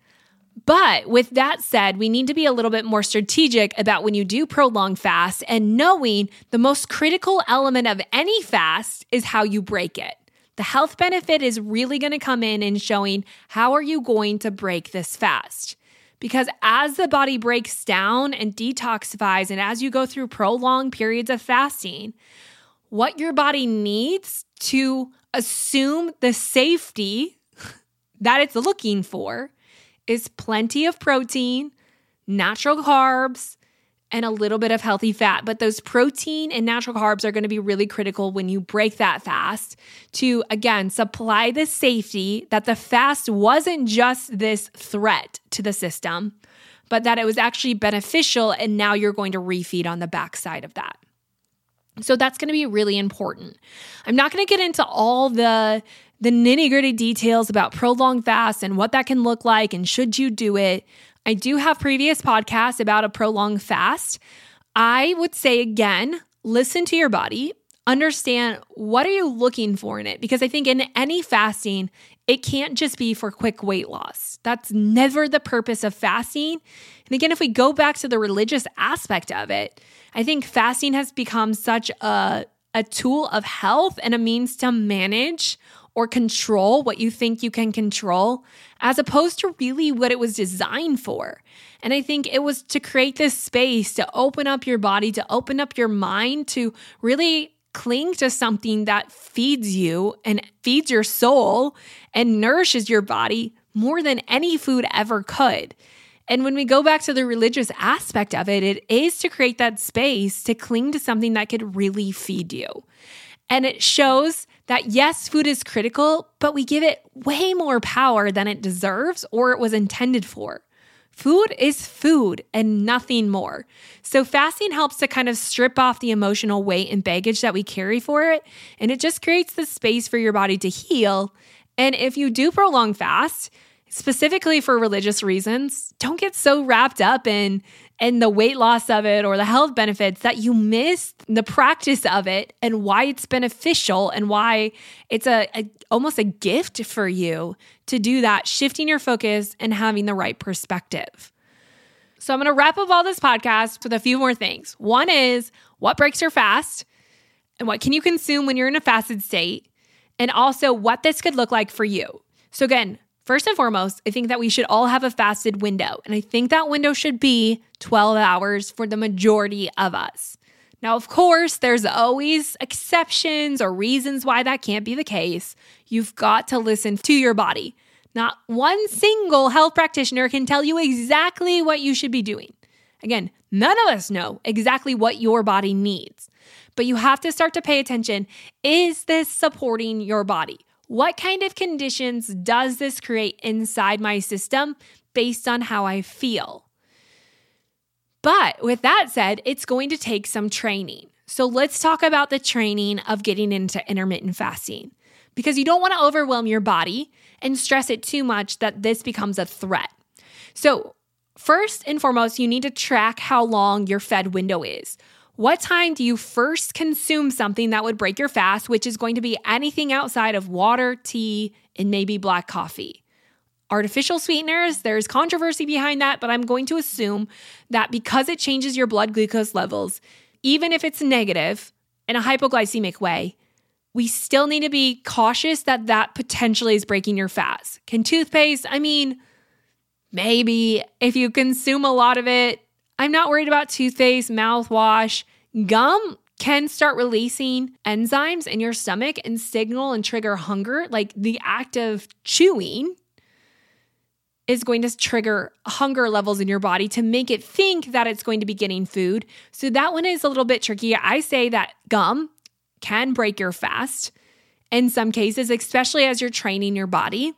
But with that said, we need to be a little bit more strategic about when you do prolonged fast and knowing the most critical element of any fast is how you break it. The health benefit is really going to come in in showing how are you going to break this fast? Because as the body breaks down and detoxifies, and as you go through prolonged periods of fasting, what your body needs to assume the safety that it's looking for is plenty of protein, natural carbs, and a little bit of healthy fat. But those protein and natural carbs are going to be really critical when you break that fast to, again, supply the safety that the fast wasn't just this threat to the system, but that it was actually beneficial. And now you're going to refeed on the backside of that. So that's going to be really important. I'm not going to get into all the the nitty gritty details about prolonged fast and what that can look like and should you do it. I do have previous podcasts about a prolonged fast. I would say again, listen to your body, understand what are you looking for in it because I think in any fasting, it can't just be for quick weight loss. That's never the purpose of fasting. And again, if we go back to the religious aspect of it, I think fasting has become such a a tool of health and a means to manage or control what you think you can control, as opposed to really what it was designed for. And I think it was to create this space to open up your body, to open up your mind, to really cling to something that feeds you and feeds your soul and nourishes your body more than any food ever could. And when we go back to the religious aspect of it, it is to create that space to cling to something that could really feed you. And it shows that yes, food is critical, but we give it way more power than it deserves or it was intended for. Food is food and nothing more. So, fasting helps to kind of strip off the emotional weight and baggage that we carry for it. And it just creates the space for your body to heal. And if you do prolong fast, specifically for religious reasons, don't get so wrapped up in and the weight loss of it or the health benefits that you miss the practice of it and why it's beneficial and why it's a, a, almost a gift for you to do that shifting your focus and having the right perspective. So i'm going to wrap up all this podcast with a few more things. One is what breaks your fast and what can you consume when you're in a fasted state? And also what this could look like for you. So again First and foremost, I think that we should all have a fasted window, and I think that window should be 12 hours for the majority of us. Now, of course, there's always exceptions or reasons why that can't be the case. You've got to listen to your body. Not one single health practitioner can tell you exactly what you should be doing. Again, none of us know exactly what your body needs, but you have to start to pay attention. Is this supporting your body? What kind of conditions does this create inside my system based on how I feel? But with that said, it's going to take some training. So let's talk about the training of getting into intermittent fasting because you don't want to overwhelm your body and stress it too much that this becomes a threat. So, first and foremost, you need to track how long your fed window is. What time do you first consume something that would break your fast, which is going to be anything outside of water, tea, and maybe black coffee? Artificial sweeteners, there's controversy behind that, but I'm going to assume that because it changes your blood glucose levels, even if it's negative in a hypoglycemic way, we still need to be cautious that that potentially is breaking your fast. Can toothpaste, I mean, maybe if you consume a lot of it, I'm not worried about toothpaste, mouthwash. Gum can start releasing enzymes in your stomach and signal and trigger hunger. Like the act of chewing is going to trigger hunger levels in your body to make it think that it's going to be getting food. So that one is a little bit tricky. I say that gum can break your fast in some cases, especially as you're training your body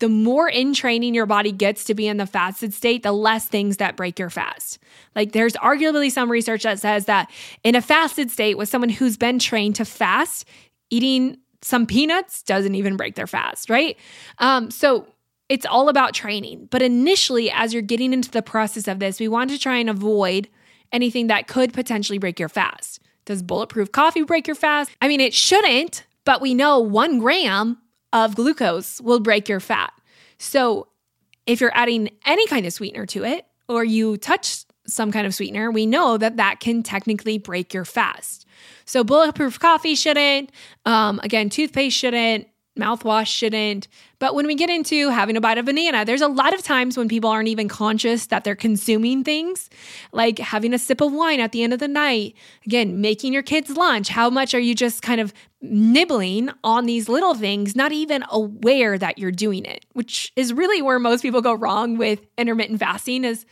the more in training your body gets to be in the fasted state, the less things that break your fast. Like there's arguably some research that says that in a fasted state with someone who's been trained to fast, eating some peanuts doesn't even break their fast, right? Um, so it's all about training. But initially, as you're getting into the process of this, we want to try and avoid anything that could potentially break your fast. Does bulletproof coffee break your fast? I mean, it shouldn't, but we know one gram of glucose will break your fat. So, if you're adding any kind of sweetener to it, or you touch some kind of sweetener, we know that that can technically break your fast. So, bulletproof coffee shouldn't. Um, again, toothpaste shouldn't mouthwash shouldn't. But when we get into having a bite of banana, there's a lot of times when people aren't even conscious that they're consuming things, like having a sip of wine at the end of the night. Again, making your kids lunch. How much are you just kind of nibbling on these little things, not even aware that you're doing it, which is really where most people go wrong with intermittent fasting is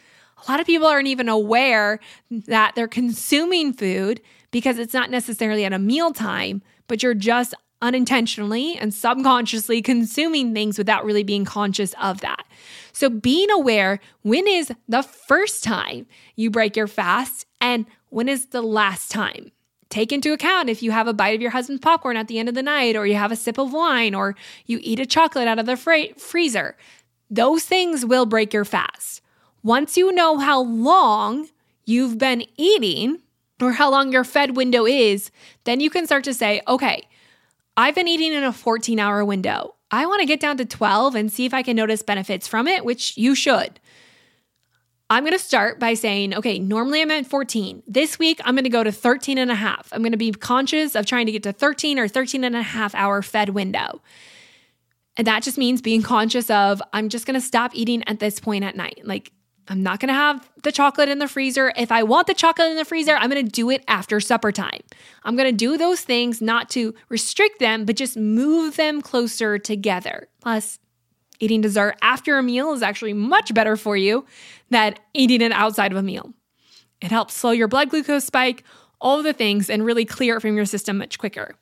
a lot of people aren't even aware that they're consuming food because it's not necessarily at a meal time, but you're just unintentionally and subconsciously consuming things without really being conscious of that. So, being aware when is the first time you break your fast and when is the last time? Take into account if you have a bite of your husband's popcorn at the end of the night, or you have a sip of wine, or you eat a chocolate out of the fr- freezer. Those things will break your fast. Once you know how long you've been eating, or how long your fed window is, then you can start to say, okay, I've been eating in a 14 hour window. I want to get down to 12 and see if I can notice benefits from it, which you should. I'm going to start by saying, okay, normally I'm at 14. This week, I'm going to go to 13 and a half. I'm going to be conscious of trying to get to 13 or 13 and a half hour fed window. And that just means being conscious of, I'm just going to stop eating at this point at night. Like, I'm not going to have the chocolate in the freezer. If I want the chocolate in the freezer, I'm going to do it after supper time. I'm going to do those things not to restrict them, but just move them closer together. Plus, eating dessert after a meal is actually much better for you than eating it outside of a meal. It helps slow your blood glucose spike, all the things, and really clear it from your system much quicker.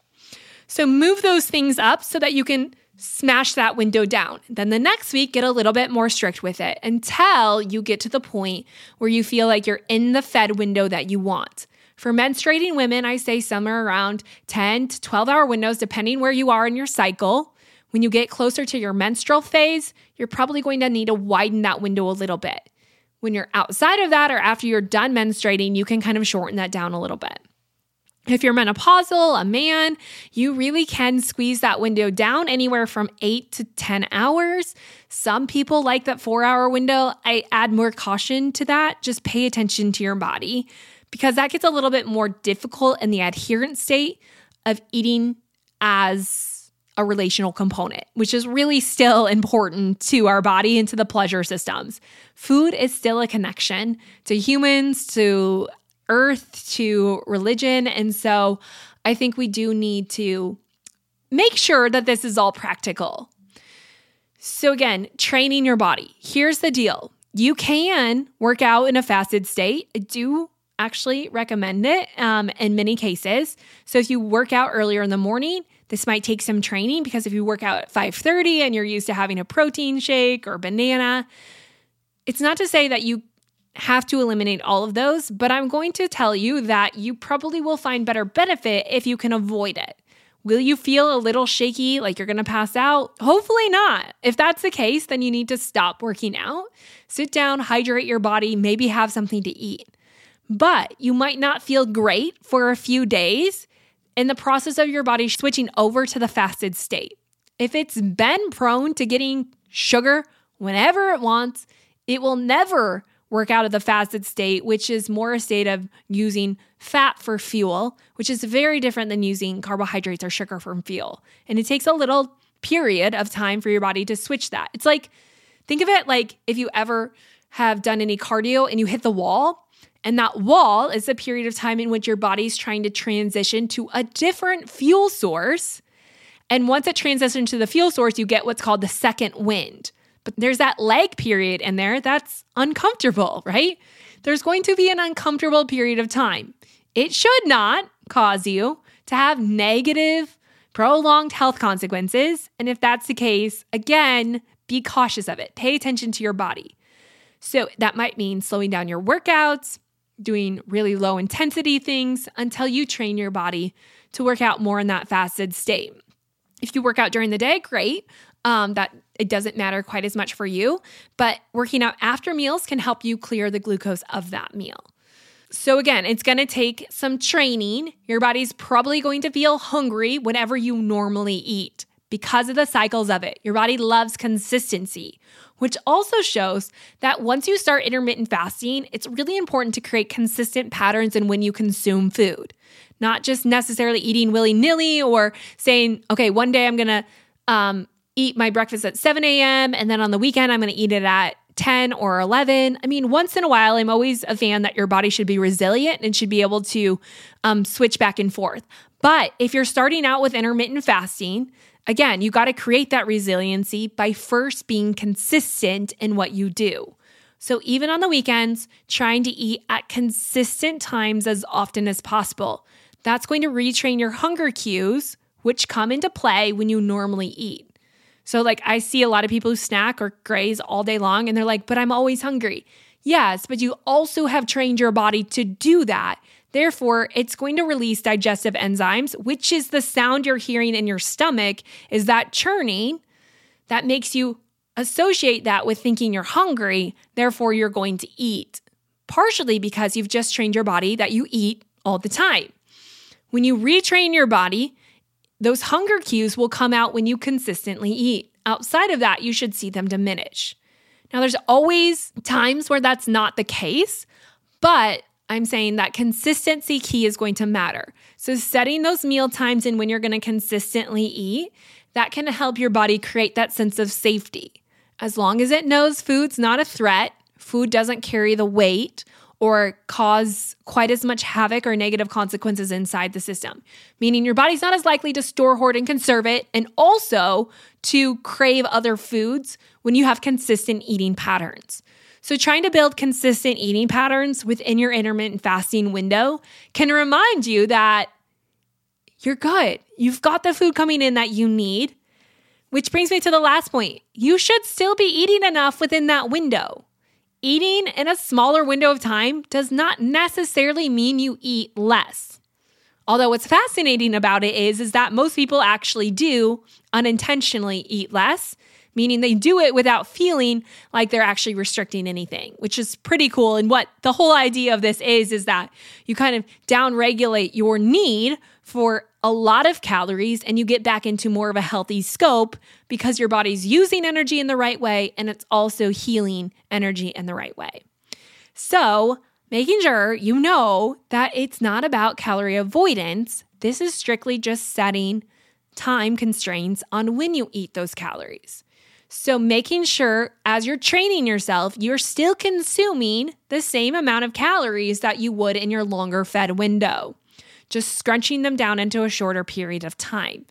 So, move those things up so that you can smash that window down. Then the next week, get a little bit more strict with it until you get to the point where you feel like you're in the fed window that you want. For menstruating women, I say somewhere around 10 to 12 hour windows, depending where you are in your cycle. When you get closer to your menstrual phase, you're probably going to need to widen that window a little bit. When you're outside of that or after you're done menstruating, you can kind of shorten that down a little bit. If you're menopausal, a man, you really can squeeze that window down anywhere from eight to 10 hours. Some people like that four hour window. I add more caution to that. Just pay attention to your body because that gets a little bit more difficult in the adherent state of eating as a relational component, which is really still important to our body and to the pleasure systems. Food is still a connection to humans, to earth to religion. And so I think we do need to make sure that this is all practical. So, again, training your body. Here's the deal you can work out in a fasted state. I do actually recommend it um, in many cases. So, if you work out earlier in the morning, this might take some training because if you work out at 5:30 and you're used to having a protein shake or banana, it's not to say that you have to eliminate all of those, but I'm going to tell you that you probably will find better benefit if you can avoid it. Will you feel a little shaky, like you're gonna pass out? Hopefully not. If that's the case, then you need to stop working out, sit down, hydrate your body, maybe have something to eat. But you might not feel great for a few days in the process of your body switching over to the fasted state. If it's been prone to getting sugar whenever it wants, it will never work out of the fasted state, which is more a state of using fat for fuel, which is very different than using carbohydrates or sugar for fuel. And it takes a little period of time for your body to switch that. It's like, think of it like if you ever have done any cardio and you hit the wall, and that wall is a period of time in which your body's trying to transition to a different fuel source. And once it transitions to the fuel source, you get what's called the second wind. But there's that lag period in there that's uncomfortable, right? There's going to be an uncomfortable period of time. It should not cause you to have negative, prolonged health consequences. And if that's the case, again, be cautious of it. Pay attention to your body. So that might mean slowing down your workouts, doing really low intensity things until you train your body to work out more in that fasted state. If you work out during the day, great. Um, that it doesn't matter quite as much for you, but working out after meals can help you clear the glucose of that meal. So, again, it's to take some training. Your body's probably going to feel hungry whenever you normally eat because of the cycles of it. Your body loves consistency, which also shows that once you start intermittent fasting, it's really important to create consistent patterns in when you consume food, not just necessarily eating willy nilly or saying, okay, one day I'm to um, eat my breakfast at 7 a.m. and then on the weekend, I'm going to eat it at 10 or 11. I mean, once in a while, I'm always a fan that your body should be resilient and should be able to um, switch back and forth. But if you're starting out with intermittent fasting, again, you got to create that resiliency by first being consistent in what you do. So even on the weekends, trying to eat at consistent times as often as possible. That's going to retrain your hunger cues, which come into play when you normally eat. So, like, I see a lot of people who snack or graze all day long and they're like, but I'm always hungry. Yes, but you also have trained your body to do that. Therefore, it's going to release digestive enzymes, which is the sound you're hearing in your stomach, is that churning that makes you associate that with thinking you're hungry. Therefore, you're going to eat, partially because you've just trained your body that you eat all the time. When you retrain your body, those hunger cues will come out when you consistently eat. Outside of that, you should see them diminish. Now, there's always times where that's not the case, but I'm saying that consistency key is going to matter. So, setting those meal times and when you're going to consistently eat, that can help your body create that sense of safety. As long as it knows food's not a threat, food doesn't carry the weight or cause quite as much havoc or negative consequences inside the system, meaning your body's not as likely to store, hoard, and conserve it, and also to crave other foods when you have consistent eating patterns. So, trying to build consistent eating patterns within your intermittent fasting window can remind you that you're good. You've got the food coming in that you need. Which brings me to the last point. You should still be eating enough within that window. Eating in a smaller window of time does not necessarily mean you eat less. Although what's fascinating about it is is that most people actually do unintentionally eat less, meaning they do it without feeling like they're actually restricting anything, which is pretty cool. And what the whole idea of this is is that you kind of downregulate your need for a lot of calories and you get back into more of a healthy scope because your body's using energy in the right way and it's also healing energy in the right way. So, making sure you know that it's not about calorie avoidance. This is strictly just setting time constraints on when you eat those calories. So, making sure as you're training yourself, you're still consuming the same amount of calories that you would in your longer fed window, just scrunching them down into a shorter period of time.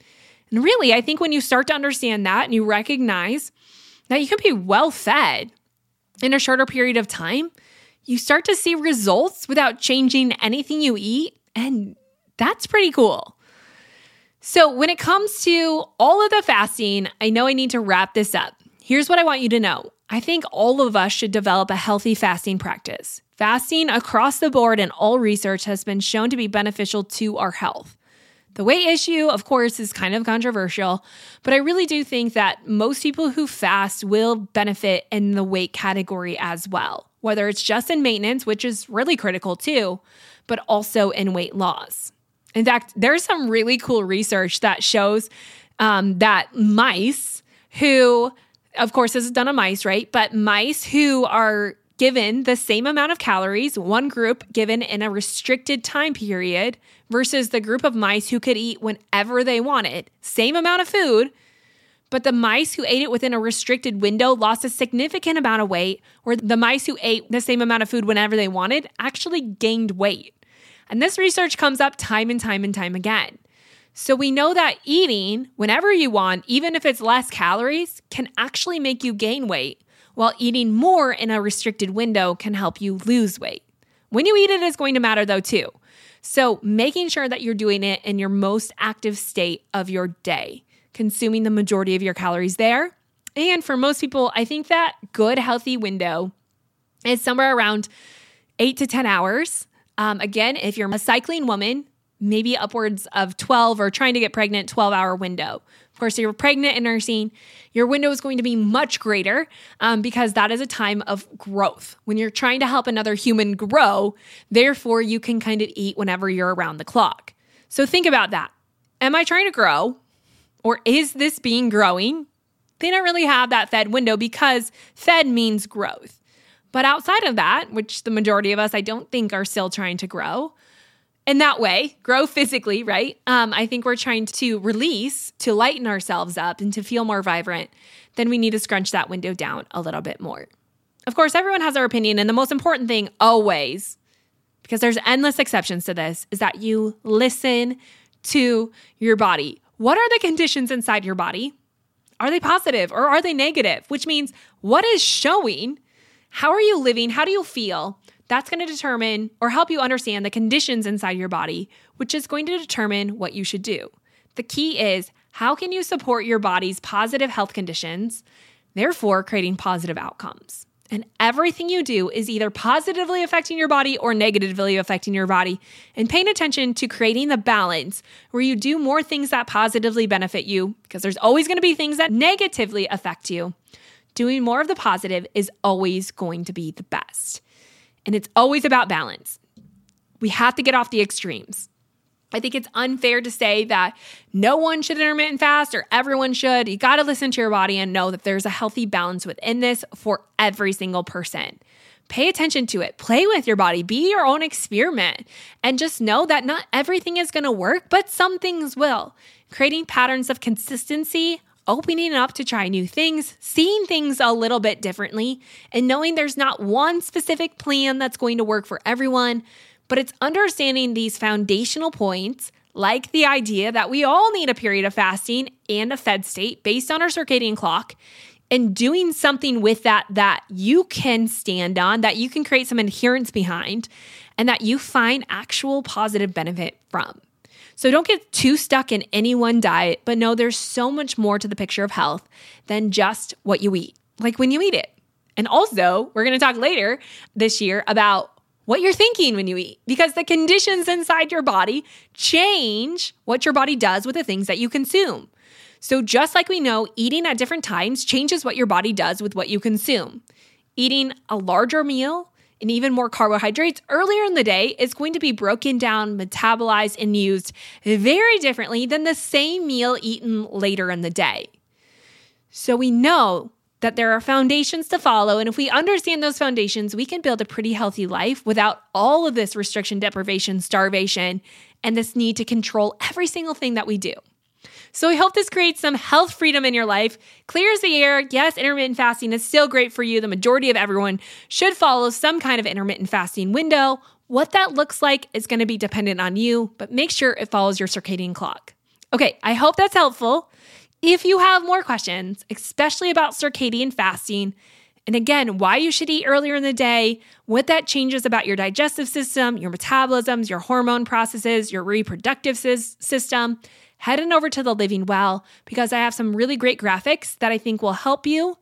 And really, I think when you start to understand that and you recognize that you can be well fed in a shorter period of time, you start to see results without changing anything you eat. And that's pretty cool. So, when it comes to all of the fasting, I know I need to wrap this up. Here's what I want you to know I think all of us should develop a healthy fasting practice. Fasting across the board and all research has been shown to be beneficial to our health. The weight issue, of course, is kind of controversial, but I really do think that most people who fast will benefit in the weight category as well, whether it's just in maintenance, which is really critical too, but also in weight loss. In fact, there's some really cool research that shows um, that mice who, of course, this is done on mice, right? But mice who are given the same amount of calories, one group given in a restricted time period versus the group of mice who could eat whenever they wanted, same amount of food, but the mice who ate it within a restricted window lost a significant amount of weight, where the mice who ate the same amount of food whenever they wanted actually gained weight. And this research comes up time and time and time again. So we know that eating whenever you want, even if it's less calories, can actually make you gain weight, while eating more in a restricted window can help you lose weight. When you eat it is going to matter though, too. So making sure that you're doing it in your most active state of your day, consuming the majority of your calories there. And for most people, I think that good, healthy window is somewhere around eight to 10 hours. Um, again, if you're a cycling woman, maybe upwards of 12 or trying to get pregnant, 12 hour window. Of course, if you're pregnant and nursing, your window is going to be much greater um, because that is a time of growth. When you're trying to help another human grow, therefore, you can kind of eat whenever you're around the clock. So think about that. Am I trying to grow? Or is this being growing? They don't really have that fed window because fed means growth. But outside of that, which the majority of us I don't think are still trying to grow, in that way, grow physically, right? Um, I think we're trying to release, to lighten ourselves up, and to feel more vibrant. Then we need to scrunch that window down a little bit more. Of course, everyone has their opinion. And the most important thing, always, because there's endless exceptions to this, is that you listen to your body. What are the conditions inside your body? Are they positive or are they negative? Which means what is showing how are you living? How do you feel? That's going to determine or help you understand the conditions inside your body, which is going to determine what you should do. The key is how can you support your body's positive health conditions, therefore creating positive outcomes? And everything you do is either positively affecting your body or negatively affecting your body. And paying attention to creating the balance where you do more things that positively benefit you, because there's always going to be things that negatively affect you doing more of the positive is always going to be the best. And it's always about balance. We have to get off the extremes. I think it's unfair to say that no one should intermittent fast or everyone should. You got to listen to your body and know that there's a healthy balance within this for every single person. Pay attention to it. Play with your body. Be your own experiment. And just know that not everything is going to work, but some things will. Creating patterns of consistency opening up to try new things, seeing things a little bit differently, and knowing there's not one specific plan that's going to work for everyone, but it's understanding these foundational points, like the idea that we all need a period of fasting and a fed state based on our circadian clock, and doing something with that that you can stand on, that you can create some adherence behind, and that you find actual positive benefit from. So don't get too stuck in any one diet, but know there's so much more to the picture of health than just what you eat, like when you eat it. And also, we're to talk later this year about what you're thinking when you eat because the conditions inside your body change what your body does with the things that you consume. So, just like we know, eating at different times changes what your body does with what you consume. Eating a larger meal and even more carbohydrates earlier in the day is going to be broken down, metabolized, and used very differently than the same meal eaten later in the day. So we know that there are foundations to follow. And if we understand those foundations, we can build a pretty healthy life without all of this restriction, deprivation, starvation, and this need to control every single thing that we do. So I hope this creates some health freedom in your life, clears the air. Yes, intermittent fasting is still great for you. The majority of everyone should follow some kind of intermittent fasting window. What that looks like is going to be dependent on you, but make sure it follows your circadian clock. Okay, I hope that's helpful. If you have more questions, especially about circadian fasting, and again, why you should eat earlier in the day, what that changes about your digestive system, your metabolisms, your hormone processes, your reproductive system, head on over to the Living Well because I have some really great graphics that I think will help you.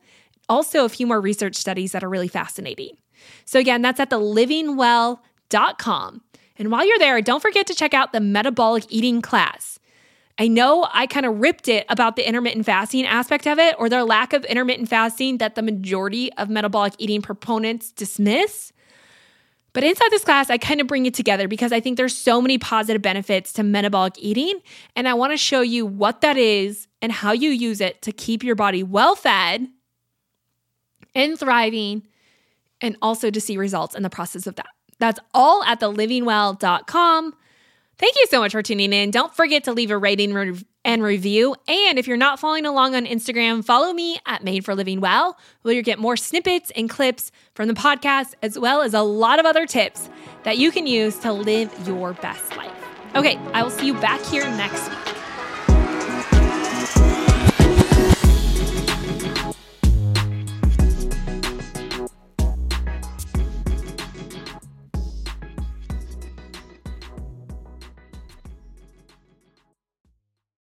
Also, a few more research studies that are really fascinating. So, again, that's at the livingwell.com. And while you're there, don't forget to check out the metabolic eating class. I know I kind of ripped it about the intermittent fasting aspect of it or their lack of intermittent fasting that the majority of metabolic eating proponents dismiss. But inside this class, I kind of bring it together because I think there's so many positive benefits to metabolic eating. And I want to show you what that is and how you use it to keep your body well fed and thriving, and also to see results in the process of that. That's all at thelivingwell.com. Thank you so much for tuning in. Don't forget to leave a rating and review. And if you're not following along on Instagram, follow me at Made for Living Well, where you'll get more snippets and clips from the podcast, as well as a lot of other tips that you can use to live your best life. Okay, I will see you back here next week.